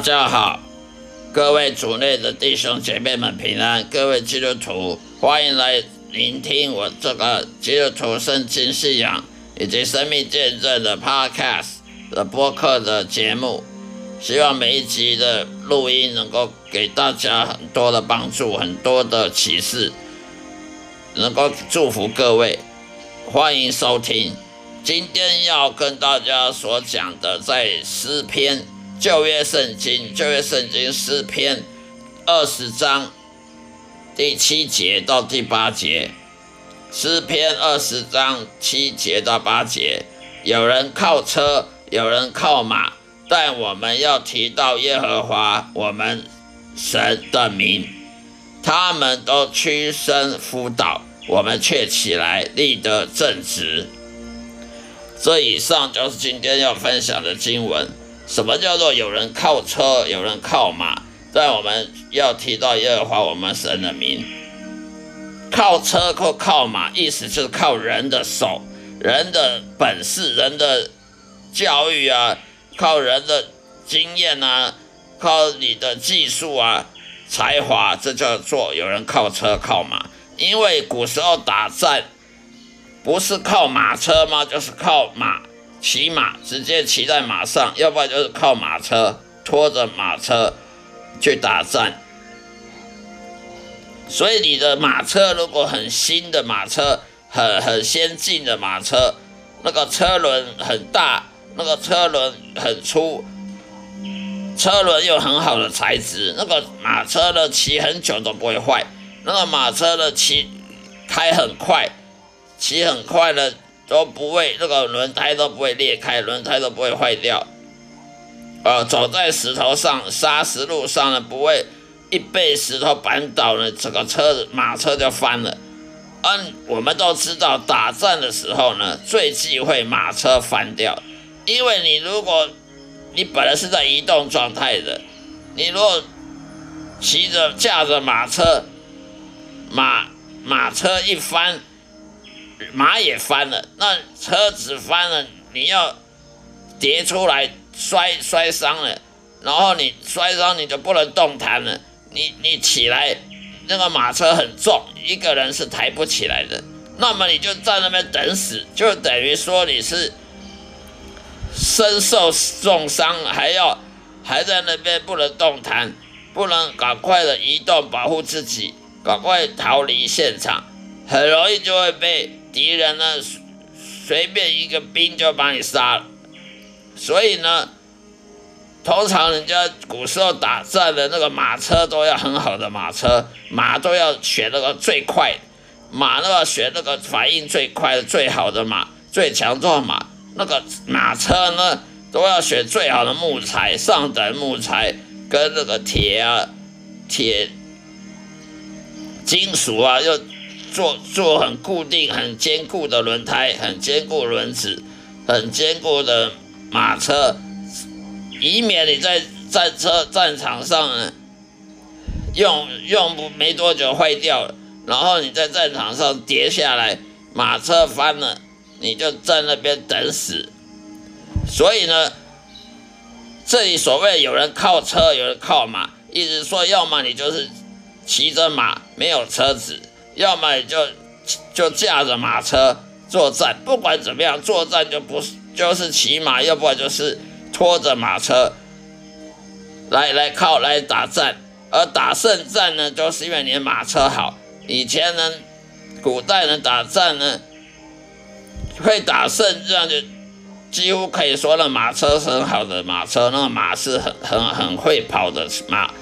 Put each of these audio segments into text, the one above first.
大家好，各位主内的弟兄姐妹们平安，各位基督徒，欢迎来聆听我这个基督徒圣经信仰以及生命见证的 Podcast 的播客的节目。希望每一集的录音能够给大家很多的帮助，很多的启示，能够祝福各位。欢迎收听。今天要跟大家所讲的，在诗篇。旧约圣经，旧约圣经诗篇二十章第七节到第八节，诗篇二十章七节到八节，有人靠车，有人靠马，但我们要提到耶和华我们神的名，他们都屈身辅导，我们却起来立得正直。这以上就是今天要分享的经文。什么叫做有人靠车，有人靠马？在我们要提到耶和华我们神的名，靠车或靠马，意思就是靠人的手、人的本事、人的教育啊，靠人的经验啊，靠你的技术啊、才华，这叫做有人靠车靠马。因为古时候打战不是靠马车吗？就是靠马。骑马直接骑在马上，要不然就是靠马车拖着马车去打仗。所以你的马车如果很新的马车，很很先进的马车，那个车轮很大，那个车轮很粗，车轮又很好的材质，那个马车呢骑很久都不会坏。那个马车呢骑开很快，骑很快的。都不会，这个轮胎都不会裂开，轮胎都不会坏掉。呃，走在石头上、砂石路上呢，不会一被石头绊倒呢，整个车子马车就翻了。嗯，我们都知道，打仗的时候呢，最忌讳马车翻掉，因为你如果你本来是在移动状态的，你如果骑着驾着马车，马马车一翻。马也翻了，那车子翻了，你要跌出来摔摔伤了，然后你摔伤你就不能动弹了，你你起来，那个马车很重，一个人是抬不起来的，那么你就在那边等死，就等于说你是身受重伤，还要还在那边不能动弹，不能赶快的移动保护自己，赶快逃离现场，很容易就会被。敌人呢，随便一个兵就把你杀了，所以呢，通常人家古时候打仗的那个马车都要很好的马车，马都要选那个最快，马都要选那个反应最快的最好的马，最强壮马。那个马车呢，都要选最好的木材，上等木材跟那个铁啊、铁、金属啊，又。做做很固定、很坚固的轮胎，很坚固轮子，很坚固的马车，以免你在战车战场上用用不没多久坏掉了，然后你在战场上跌下来，马车翻了，你就在那边等死。所以呢，这里所谓有人靠车，有人靠马，意思说，要么你就是骑着马，没有车子。要么就就驾着马车作战，不管怎么样，作战就不是就是骑马，要不然就是拖着马车来来靠来打战。而打胜战呢，就是因为你的马车好。以前呢，古代人打仗呢，会打胜仗就几乎可以说那马车很好的马车，那个马是很很很会跑的马。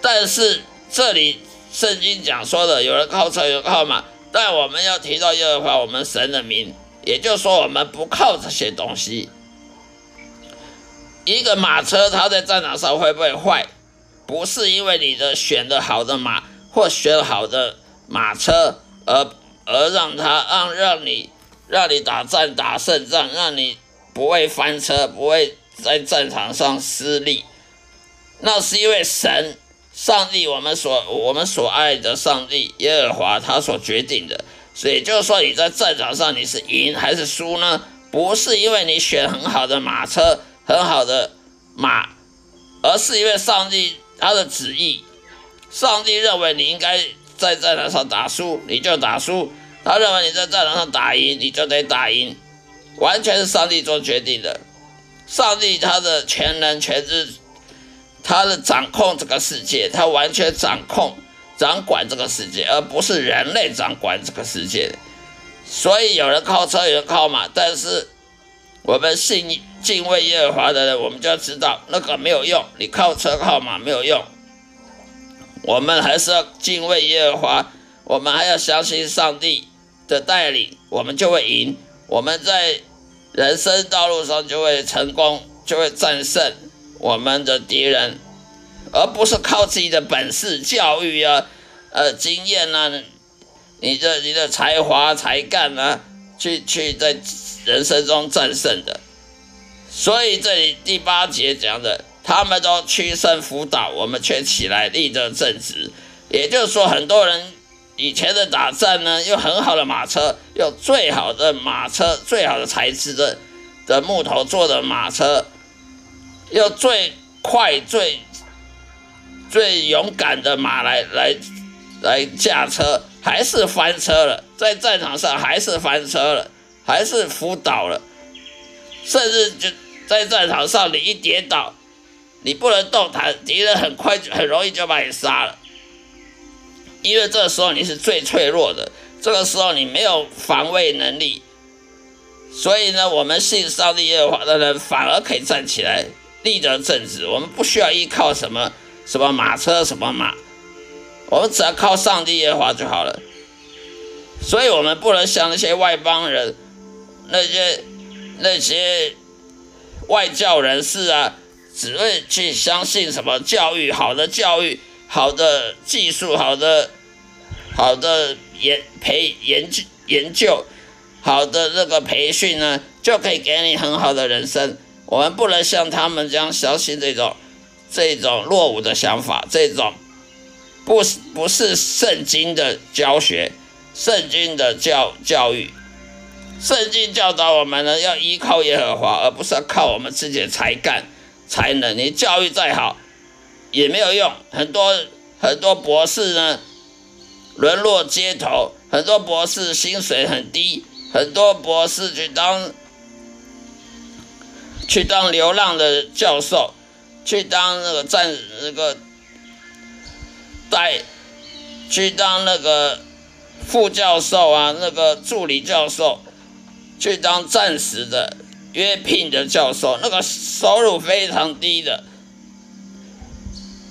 但是这里。圣经讲说的，有人靠车，有人靠马，但我们要提到耶和华我们神的名，也就是说，我们不靠这些东西。一个马车，它在战场上会不会坏？不是因为你的选的好的马或选好的马车，而而让它让让你让你打战打胜仗，让你不会翻车，不会在战场上失利。那是因为神。上帝，我们所我们所爱的上帝耶和华，他所决定的，所以就是说你在战场上你是赢还是输呢？不是因为你选很好的马车、很好的马，而是因为上帝他的旨意。上帝认为你应该在战场上打输，你就打输；他认为你在战场上打赢，你就得打赢。完全是上帝做决定的。上帝他的全能全知，他的掌控这个世界，他完全掌控、掌管这个世界，而不是人类掌管这个世界。所以有人靠车，有人靠马，但是我们信敬畏耶和华的人，我们就要知道那个没有用，你靠车靠马没有用。我们还是要敬畏耶和华，我们还要相信上帝的带领，我们就会赢。我们在人生道路上就会成功，就会战胜我们的敌人，而不是靠自己的本事、教育啊、呃经验啊、你的你的才华才干啊，去去在人生中战胜的。所以这里第八节讲的。他们都屈身辅导，我们却起来立着正直。也就是说，很多人以前的打仗呢，用很好的马车，用最好的马车、最好的材质的的木头做的马车，要最快、最最勇敢的马来来来驾车，还是翻车了，在战场上还是翻车了，还是辅导了，甚至就在战场上，你一跌倒。你不能动弹，敌人很快就很容易就把你杀了，因为这时候你是最脆弱的，这个时候你没有防卫能力，所以呢，我们信上帝耶和华的人反而可以站起来立得正直，我们不需要依靠什么什么马车什么马，我们只要靠上帝耶和华就好了，所以我们不能像那些外邦人，那些那些外教人士啊。只会去相信什么教育好的教育好的技术好的好的研培研究研究好的那个培训呢，就可以给你很好的人生。我们不能像他们这样相信这种这种落伍的想法，这种不是不是圣经的教学，圣经的教教育，圣经教导我们呢要依靠耶和华，而不是要靠我们自己的才干。才能，你教育再好也没有用。很多很多博士呢，沦落街头；很多博士薪水很低；很多博士去当去当流浪的教授，去当那个战那个带，去当那个副教授啊，那个助理教授，去当暂时的。约聘的教授，那个收入非常低的，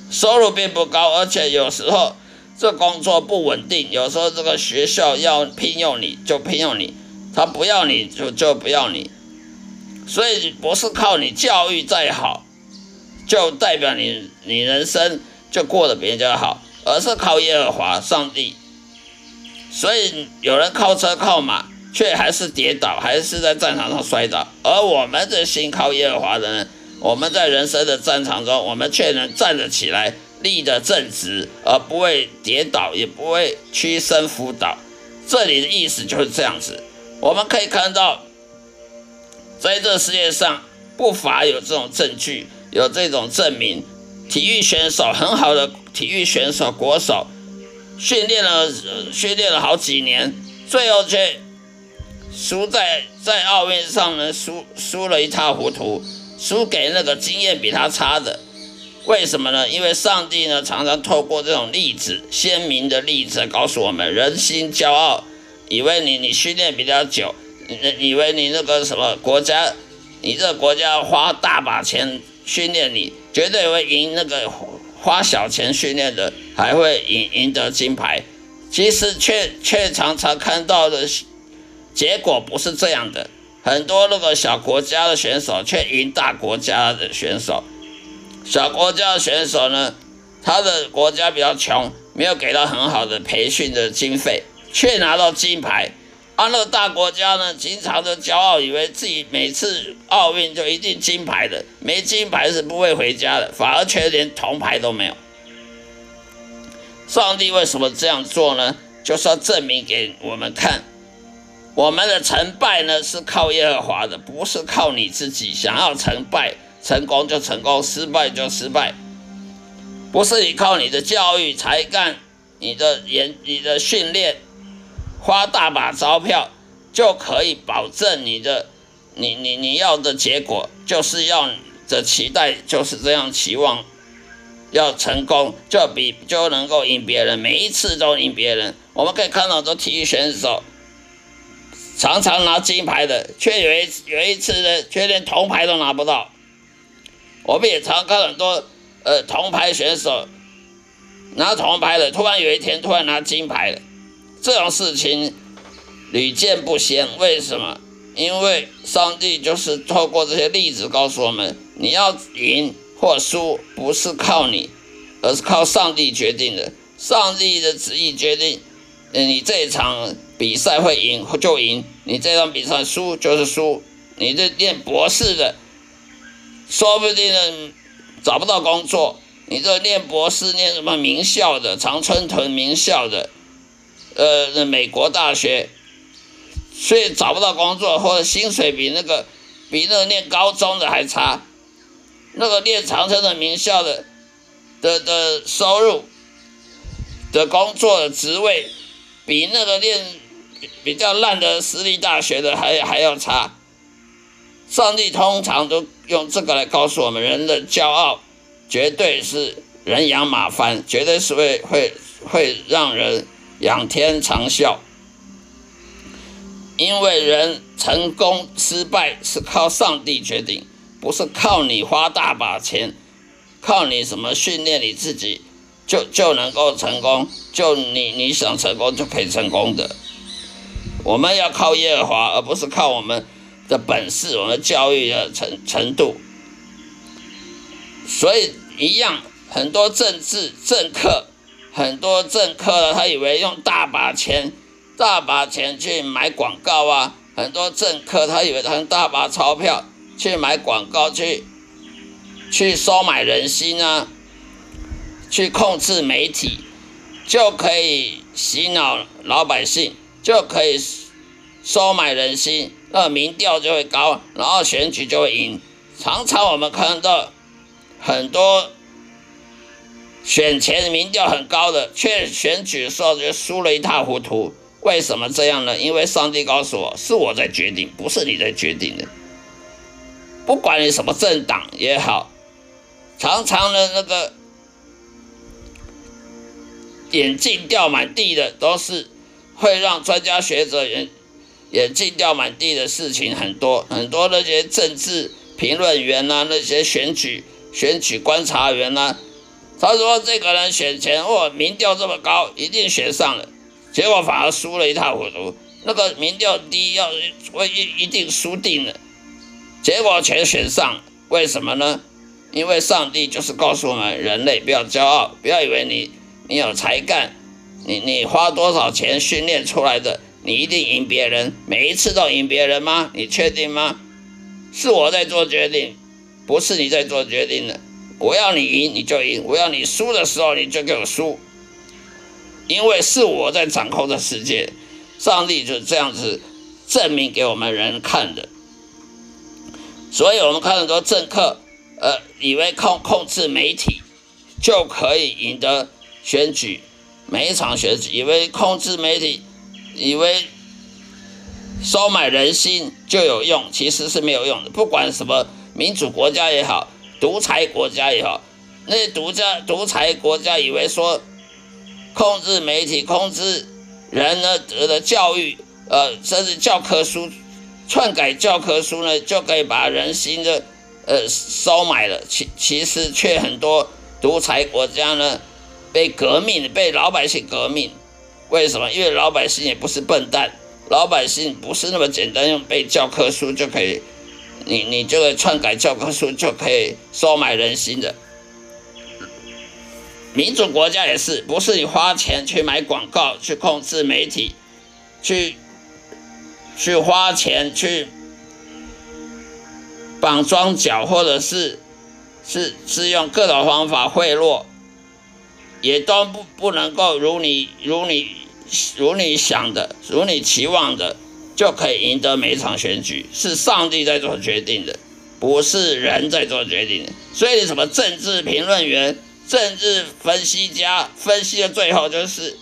收入并不高，而且有时候这工作不稳定，有时候这个学校要聘用你就聘用你，他不要你就就不要你，所以不是靠你教育再好，就代表你你人生就过得比人家好，而是靠耶和华上帝，所以有人靠车靠马。却还是跌倒，还是在战场上摔倒。而我们这心靠耶和华的人，我们在人生的战场中，我们却能站得起来，立得正直，而不会跌倒，也不会屈身辅导。这里的意思就是这样子。我们可以看到，在这世界上不乏有这种证据，有这种证明。体育选手很好的体育选手国手，训练了训练了好几年，最后却。输在在奥运上呢，输输了一塌糊涂，输给那个经验比他差的。为什么呢？因为上帝呢，常常透过这种例子，鲜明的例子，告诉我们：人心骄傲，以为你你训练比较久，以为你那个什么国家，你这个国家花大把钱训练你，绝对会赢那个花小钱训练的，还会赢赢得金牌。其实却却常常看到的。结果不是这样的，很多那个小国家的选手却赢大国家的选手。小国家的选手呢，他的国家比较穷，没有给到很好的培训的经费，却拿到金牌。而那个大国家呢，经常的骄傲，以为自己每次奥运就一定金牌的，没金牌是不会回家的，反而却连铜牌都没有。上帝为什么这样做呢？就是要证明给我们看。我们的成败呢，是靠耶和华的，不是靠你自己。想要成败，成功就成功，失败就失败。不是你靠你的教育、才干、你的研、你的训练，花大把钞票就可以保证你的，你你你要的结果，就是要的期待就是这样期望，要成功就比就能够赢别人，每一次都赢别人。我们可以看到，这体育选手常常拿金牌的，却有一有一次呢，却连铜牌都拿不到。我们也常看很多。呃，铜牌选手拿铜牌的，突然有一天突然拿金牌了，这种事情屡见不鲜。为什么？因为上帝就是透过这些例子告诉我们：你要赢或输，不是靠你，而是靠上帝决定的。上帝的旨意决定，你这场比赛会赢就赢，你这场比赛输就是输。你这念博士的，说不定呢。找不到工作，你这念博士念什么名校的常春藤名校的，呃，美国大学，所以找不到工作，或者薪水比那个比那个念高中的还差，那个念长春的名校的的的收入的工作的职位，比那个念比较烂的私立大学的还还要差。上帝通常都用这个来告诉我们：人的骄傲绝对是人仰马翻，绝对是会会会让人仰天长啸。因为人成功失败是靠上帝决定，不是靠你花大把钱，靠你什么训练你自己就就能够成功，就你你想成功就可以成功的。我们要靠耶和华，而不是靠我们。的本事，我们教育的程程度，所以一样，很多政治政客，很多政客，他以为用大把钱，大把钱去买广告啊，很多政客他以为他用大把钞票去买广告，去去收买人心啊，去控制媒体，就可以洗脑老百姓，就可以收买人心。那民调就会高，然后选举就会赢。常常我们看到很多选前民调很高的，却选举的时候就输了一塌糊涂。为什么这样呢？因为上帝告诉我，是我在决定，不是你在决定的。不管你什么政党也好，常常的那个眼镜掉满地的，都是会让专家学者人。眼镜掉满地的事情很多，很多那些政治评论员呐，那些选举选举观察员呐，他说这个人选前哦，民调这么高，一定选上了，结果反而输了一塌糊涂。那个民调低，要会一一定输定了，结果全选上，为什么呢？因为上帝就是告诉我们，人类不要骄傲，不要以为你你有才干，你你花多少钱训练出来的。你一定赢别人，每一次都赢别人吗？你确定吗？是我在做决定，不是你在做决定的。我要你赢你就赢，我要你输的时候你就给我输，因为是我在掌控这世界。上帝就这样子证明给我们人看的。所以我们看很多政客，呃，以为控控制媒体就可以赢得选举，每一场选举，以为控制媒体。以为收买人心就有用，其实是没有用的。不管什么民主国家也好，独裁国家也好，那些独家独裁国家以为说控制媒体、控制人呢得的教育，呃，甚至教科书篡改教科书呢，就可以把人心的呃收买了。其其实却很多独裁国家呢被革命，被老百姓革命。为什么？因为老百姓也不是笨蛋，老百姓不是那么简单用背教科书就可以，你你这个篡改教科书就可以收买人心的。民主国家也是，不是你花钱去买广告、去控制媒体、去去花钱去绑庄脚，或者是是是用各种方法贿赂，也都不不能够如你如你。如你想的，如你期望的，就可以赢得每一场选举，是上帝在做决定的。不是人在做决定的。所以，什么政治评论员、政治分析家分析的最后就是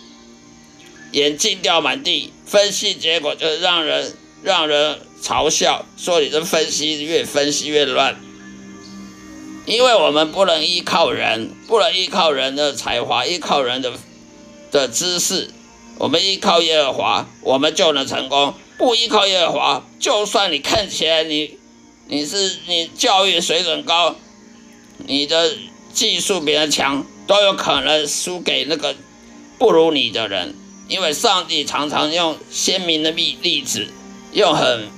眼镜掉满地，分析结果就是让人让人嘲笑，说你这分析越分析越乱。因为我们不能依靠人，不能依靠人的才华，依靠人的的知识，我们依靠耶和华，我们就能成功。不依靠耶和华，就算你看起来你你是你教育水准高，你的技术比人强，都有可能输给那个不如你的人。因为上帝常常用鲜明的例例子，用很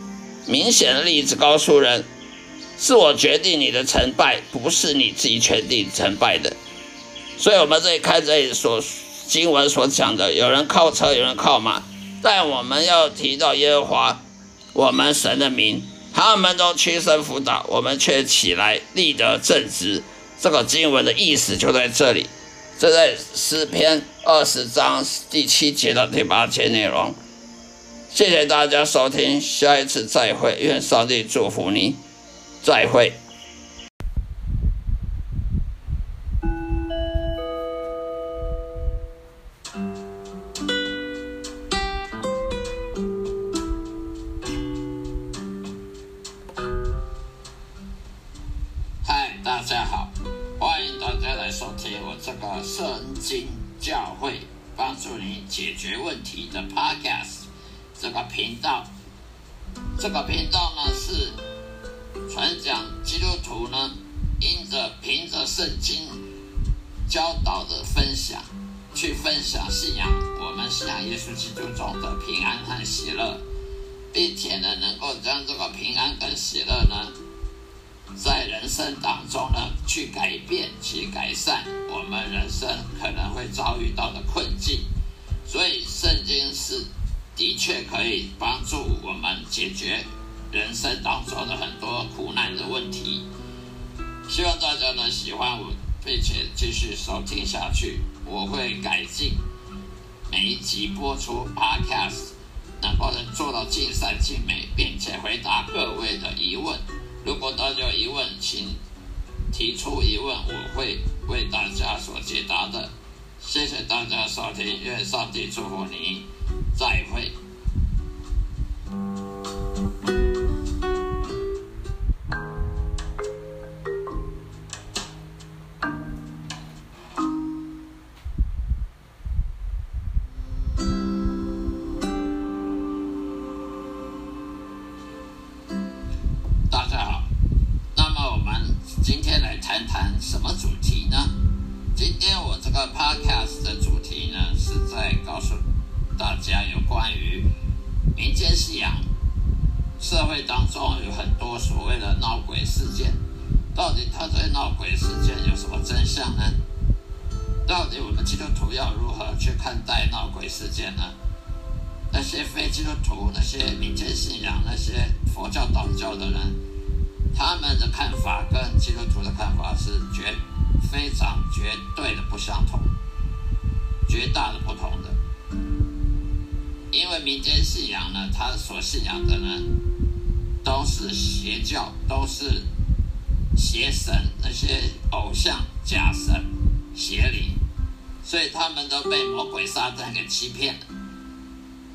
明显的例子告诉人。是我决定你的成败，不是你自己决定成败的。所以，我们这里看这里所经文所讲的，有人靠车，有人靠马，但我们要提到耶和华，我们神的名，他们都屈身辅导，我们却起来立得正直。这个经文的意思就在这里，这在诗篇二十章第七节到第八节内容。谢谢大家收听，下一次再会，愿上帝祝福你。再会。大家好，欢迎大家来收听我这个圣经教会帮助你解决问题的 Podcast 这个频道。这个频道呢是。传讲基督徒呢，因着凭着圣经教导的分享，去分享信仰，我们信仰耶稣基督中的平安和喜乐，并且呢，能够将这个平安跟喜乐呢，在人生当中呢，去改变、去改善我们人生可能会遭遇到的困境。所以，圣经是的确可以帮助我们解决。人生当中的很多苦难的问题，希望大家呢喜欢我，并且继续收听下去。我会改进每一集播出 Podcast，能够能做到尽善尽美，并且回答各位的疑问。如果大家有疑问，请提出疑问，我会为大家所解答的。谢谢大家收听，愿上帝祝福你，再会。鬼事件呢？那些非基督徒、那些民间信仰、那些佛教、道教的人。他们的看法跟基督徒的看法是绝非常绝对的不相同，绝大的不同的。因为民间信仰呢，他所信仰的呢，都是邪教，都是邪神，那些偶像、假神、邪灵，所以他们都被魔鬼撒旦给欺骗了。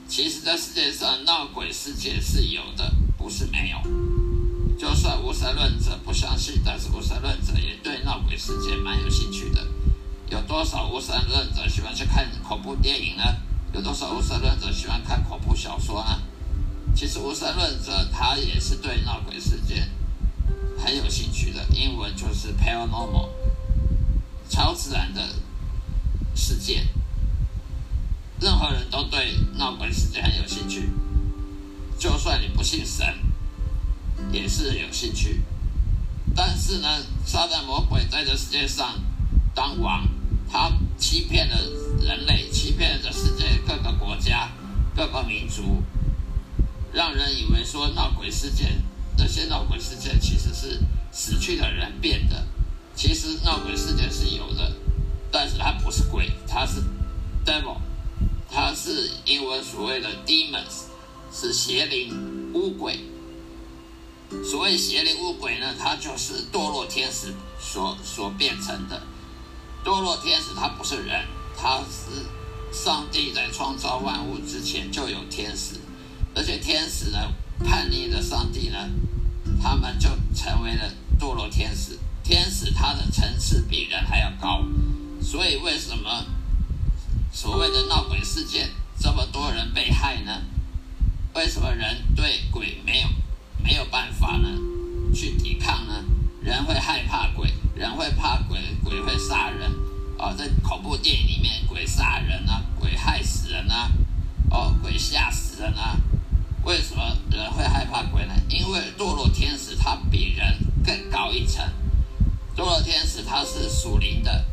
其实，在世界上闹鬼世界是有的，不是没有。就算无神论者不相信，但是无神论者也对闹鬼世界蛮有兴趣的。有多少无神论者喜欢去看恐怖电影呢？有多少无神论者喜欢看恐怖小说呢？其实无神论者他也是对闹鬼世界很有兴趣的。英文就是 paranormal，超自然的世界。任何人都对闹鬼世界很有兴趣，就算你不信神。也是有兴趣，但是呢，撒旦魔鬼在这世界上当王，他欺骗了人类，欺骗了这世界各个国家、各个民族，让人以为说闹鬼事件，那些闹鬼事件其实是死去的人变的。其实闹鬼事件是有的，但是它不是鬼，它是 devil，它是英文所谓的 demons，是邪灵、巫鬼。所谓邪灵巫鬼呢，它就是堕落天使所所变成的。堕落天使它不是人，它是上帝在创造万物之前就有天使，而且天使呢叛逆了上帝呢，他们就成为了堕落天使。天使它的层次比人还要高，所以为什么所谓的闹鬼事件这么多人被害呢？为什么人对鬼没有没有办法呢？去抵抗呢？人会害怕鬼，人会怕鬼，鬼会杀人哦，在恐怖电影里面，鬼杀人啊，鬼害死人啊，哦，鬼吓死人啊。为什么人会害怕鬼呢？因为堕落天使他比人更高一层。堕落天使他是属灵的，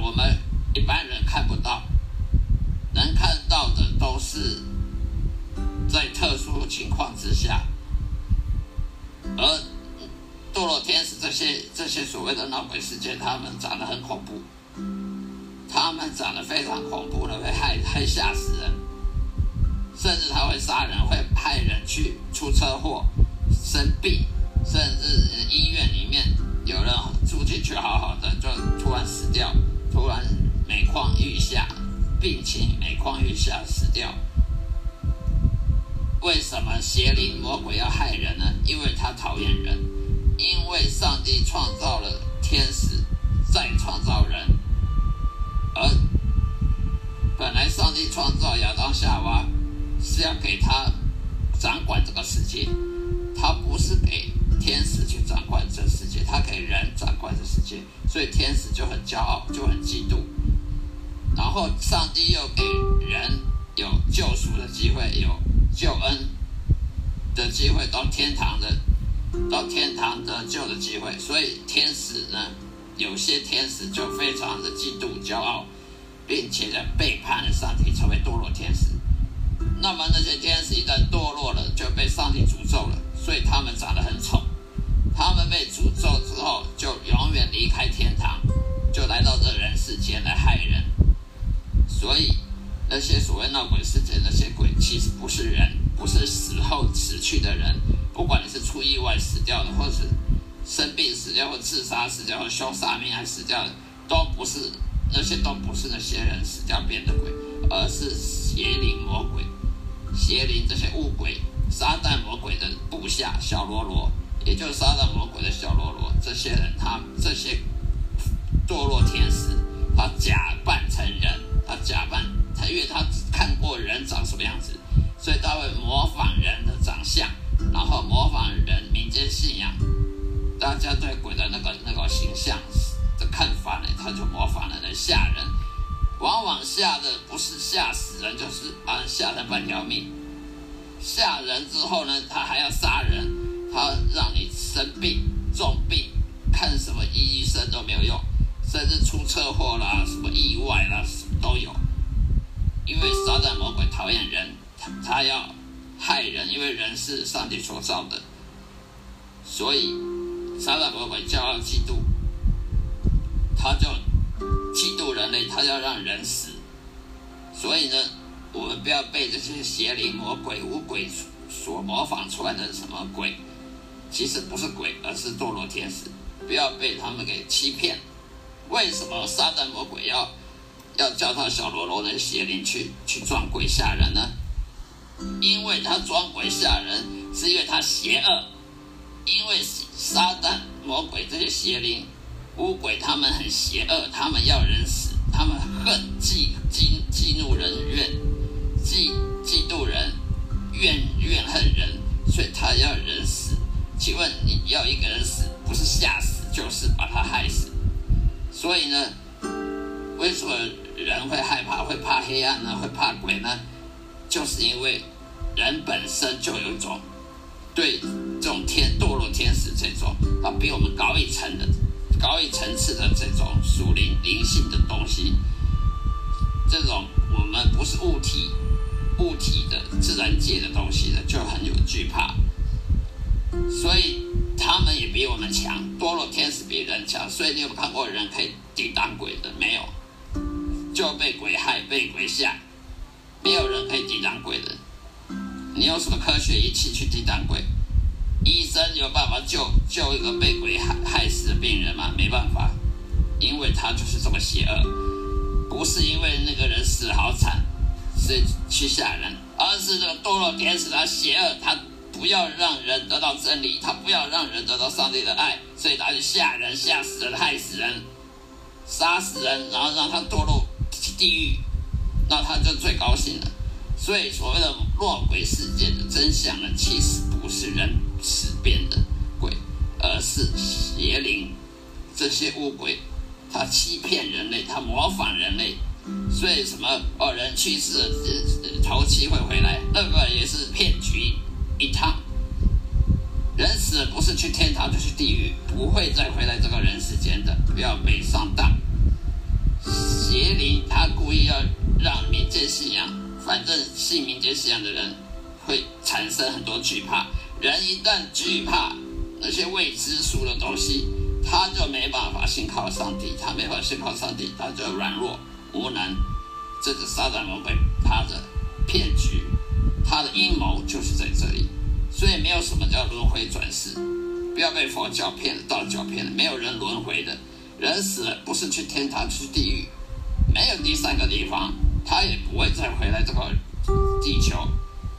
我们一般人看不到，能看到的都是在特殊情况之下，而堕落天使这些这些所谓的闹鬼事件，他们长得很恐怖，他们长得非常恐怖的，会害害吓死人，甚至他会杀人，会派人去出车祸、背叛了上帝，成为堕落天使。那么那些天使一旦堕落了，就被上帝诅咒了，所以他们长得很丑。他们被诅咒之后，就永远离开天堂，就来到这人世间来害人。所以那些所谓闹鬼世界那些鬼，其实不是人，不是死后死去的人。不管你是出意外死掉的，或是生病死掉，或自杀死掉，或凶杀命案死掉的，都不是那些都不是那些人死掉变的鬼，而是邪灵魔鬼、邪灵这些物鬼、撒旦魔鬼的部下小喽啰。也就是撒旦魔鬼的小喽啰，这些人，他这些堕落天使，他假扮成人，他假扮他，因为他看过人长什么样子，所以他会模仿人的长相，然后模仿人民间信仰，大家对鬼的那个那个形象往往吓的不是吓死人，就是把人吓了半条命，吓人之后呢，他还要杀人。他让你生病重病，看什么医生都没有用，甚至出车祸啦、什么意外啦都有。因为撒旦魔鬼讨厌人，他要害人，因为人是上帝所造的，所以撒旦魔鬼骄傲嫉妒，他就嫉妒人类，他要让人死。所以呢，我们不要被这些邪灵魔鬼、无鬼所模仿出来的什么鬼。其实不是鬼，而是堕落天使。不要被他们给欺骗。为什么撒旦魔鬼要要叫他小喽啰的邪灵去去撞鬼吓人呢？因为他装鬼吓人，是因为他邪恶。因为撒旦魔鬼这些邪灵、巫鬼，他们很邪恶，他们要人死，他们恨嫉、嫉、嫉怒人怨，嫉嫉妒人怨怨恨人，所以他要人死。请问你要一个人死，不是吓死，就是把他害死。所以呢，为什么人会害怕、会怕黑暗呢？会怕鬼呢？就是因为人本身就有一种对这种天堕落天使这种啊，比我们高一层的、高一层次的这种属灵灵性的东西，这种我们不是物体、物体的自然界的东西的，就很有惧怕。所以他们也比我们强，堕落天使比人强。所以你有看过人可以抵挡鬼的没有？就被鬼害，被鬼吓，没有人可以抵挡鬼的。你用什么科学仪器去抵挡鬼？医生有办法救救一个被鬼害害死的病人吗？没办法，因为他就是这么邪恶，不是因为那个人死好惨，所以去吓人，而是这堕落天使他邪恶，他不要让人得到真理，他不要让人得到上帝的爱，所以他就吓人、吓死人、害死人、杀死人，然后让他堕落地狱，那他就最高兴了。所以所谓的落鬼事件的真相呢，其实不是人是变的鬼，而是邪灵。这些乌鬼，他欺骗人类，他模仿人类。所以什么哦，人去世了，头七会回来，那个也是骗局一趟。人死了不是去天堂，就去地狱，不会再回来这个人世间的，不要被上当。邪灵他故意要让民间信仰，反正信民间信仰的人会产生很多惧怕。人一旦惧怕那些未知数的东西，他就没办法信靠上帝，他没法信靠上帝，他就软弱。无能，这个撒旦魔鬼他的骗局，他的阴谋就是在这里，所以没有什么叫轮回转世，不要被佛教骗了，道教骗了，没有人轮回的，人死了不是去天堂去地狱，没有第三个地方，他也不会再回来这个地球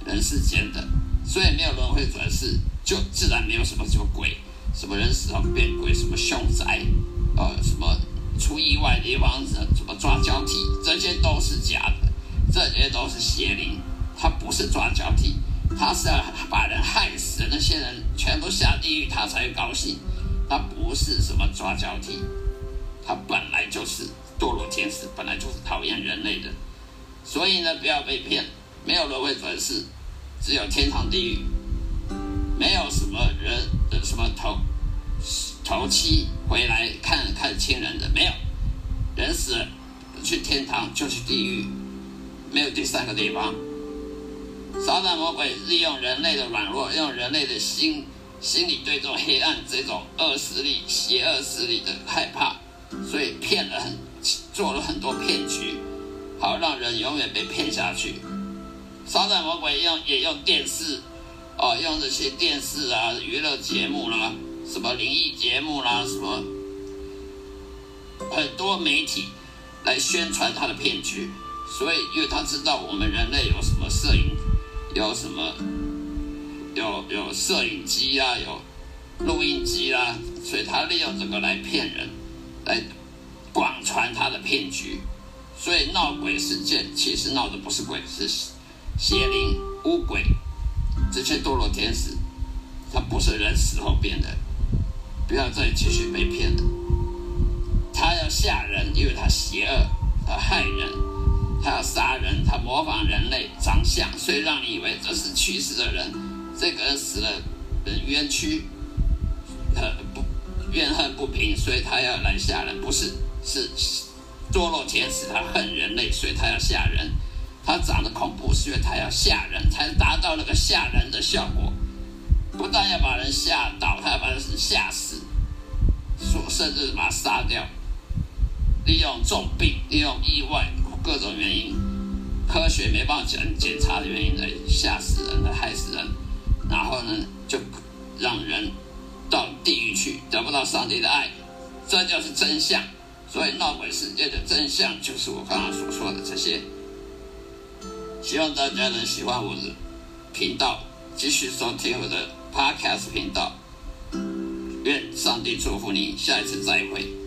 人世间的，所以没有轮回转世，就自然没有什么什么鬼，什么人死后变鬼，什么凶宅，呃，什么。出意外的地方，怎怎么抓交替？这些都是假的，这些都是邪灵。他不是抓交替，他是要把人害死，那些人全部下地狱，他才高兴。他不是什么抓交替，他本来就是堕落天使，本来就是讨厌人类的。所以呢，不要被骗，没有轮回转世，只有天堂地狱，没有什么人的什么头。头七回来看看亲人的没有，人死了去天堂就去地狱，没有第三个地方。撒旦魔鬼利用人类的软弱，用人类的心心理对这种黑暗、这种恶势力、邪恶势力的害怕，所以骗了很做了很多骗局，好让人永远被骗下去。撒旦魔鬼用也用电视，哦，用这些电视啊、娱乐节目啦。什么灵异节目啦，什么很多媒体来宣传他的骗局，所以因为他知道我们人类有什么摄影，有什么有有摄影机啊，有录音机啊，所以他利用这个来骗人，来广传他的骗局。所以闹鬼事件其实闹的不是鬼，是邪灵、巫鬼这些堕落天使，他不是人死后变的。不要再继续被骗了。他要吓人，因为他邪恶，他害人，他要杀人，他模仿人类长相，所以让你以为这是去世的人，这个人死了，人冤屈，呃不怨恨不平，所以他要来吓人。不是，是堕落天使，他恨人类，所以他要吓人。他长得恐怖，是因为他要吓人，才达到那个吓人的效果。不但要把人吓倒，还要把人吓死，说甚至把他杀掉，利用重病、利用意外各种原因，科学没办法检检查的原因来吓死人、来害死人，然后呢，就让人到地狱去，得不到上帝的爱，这就是真相。所以闹鬼世界的真相就是我刚刚所说的这些。希望大家能喜欢我的频道，继续收听我的。Podcast 频道，愿上帝祝福你，下一次再会。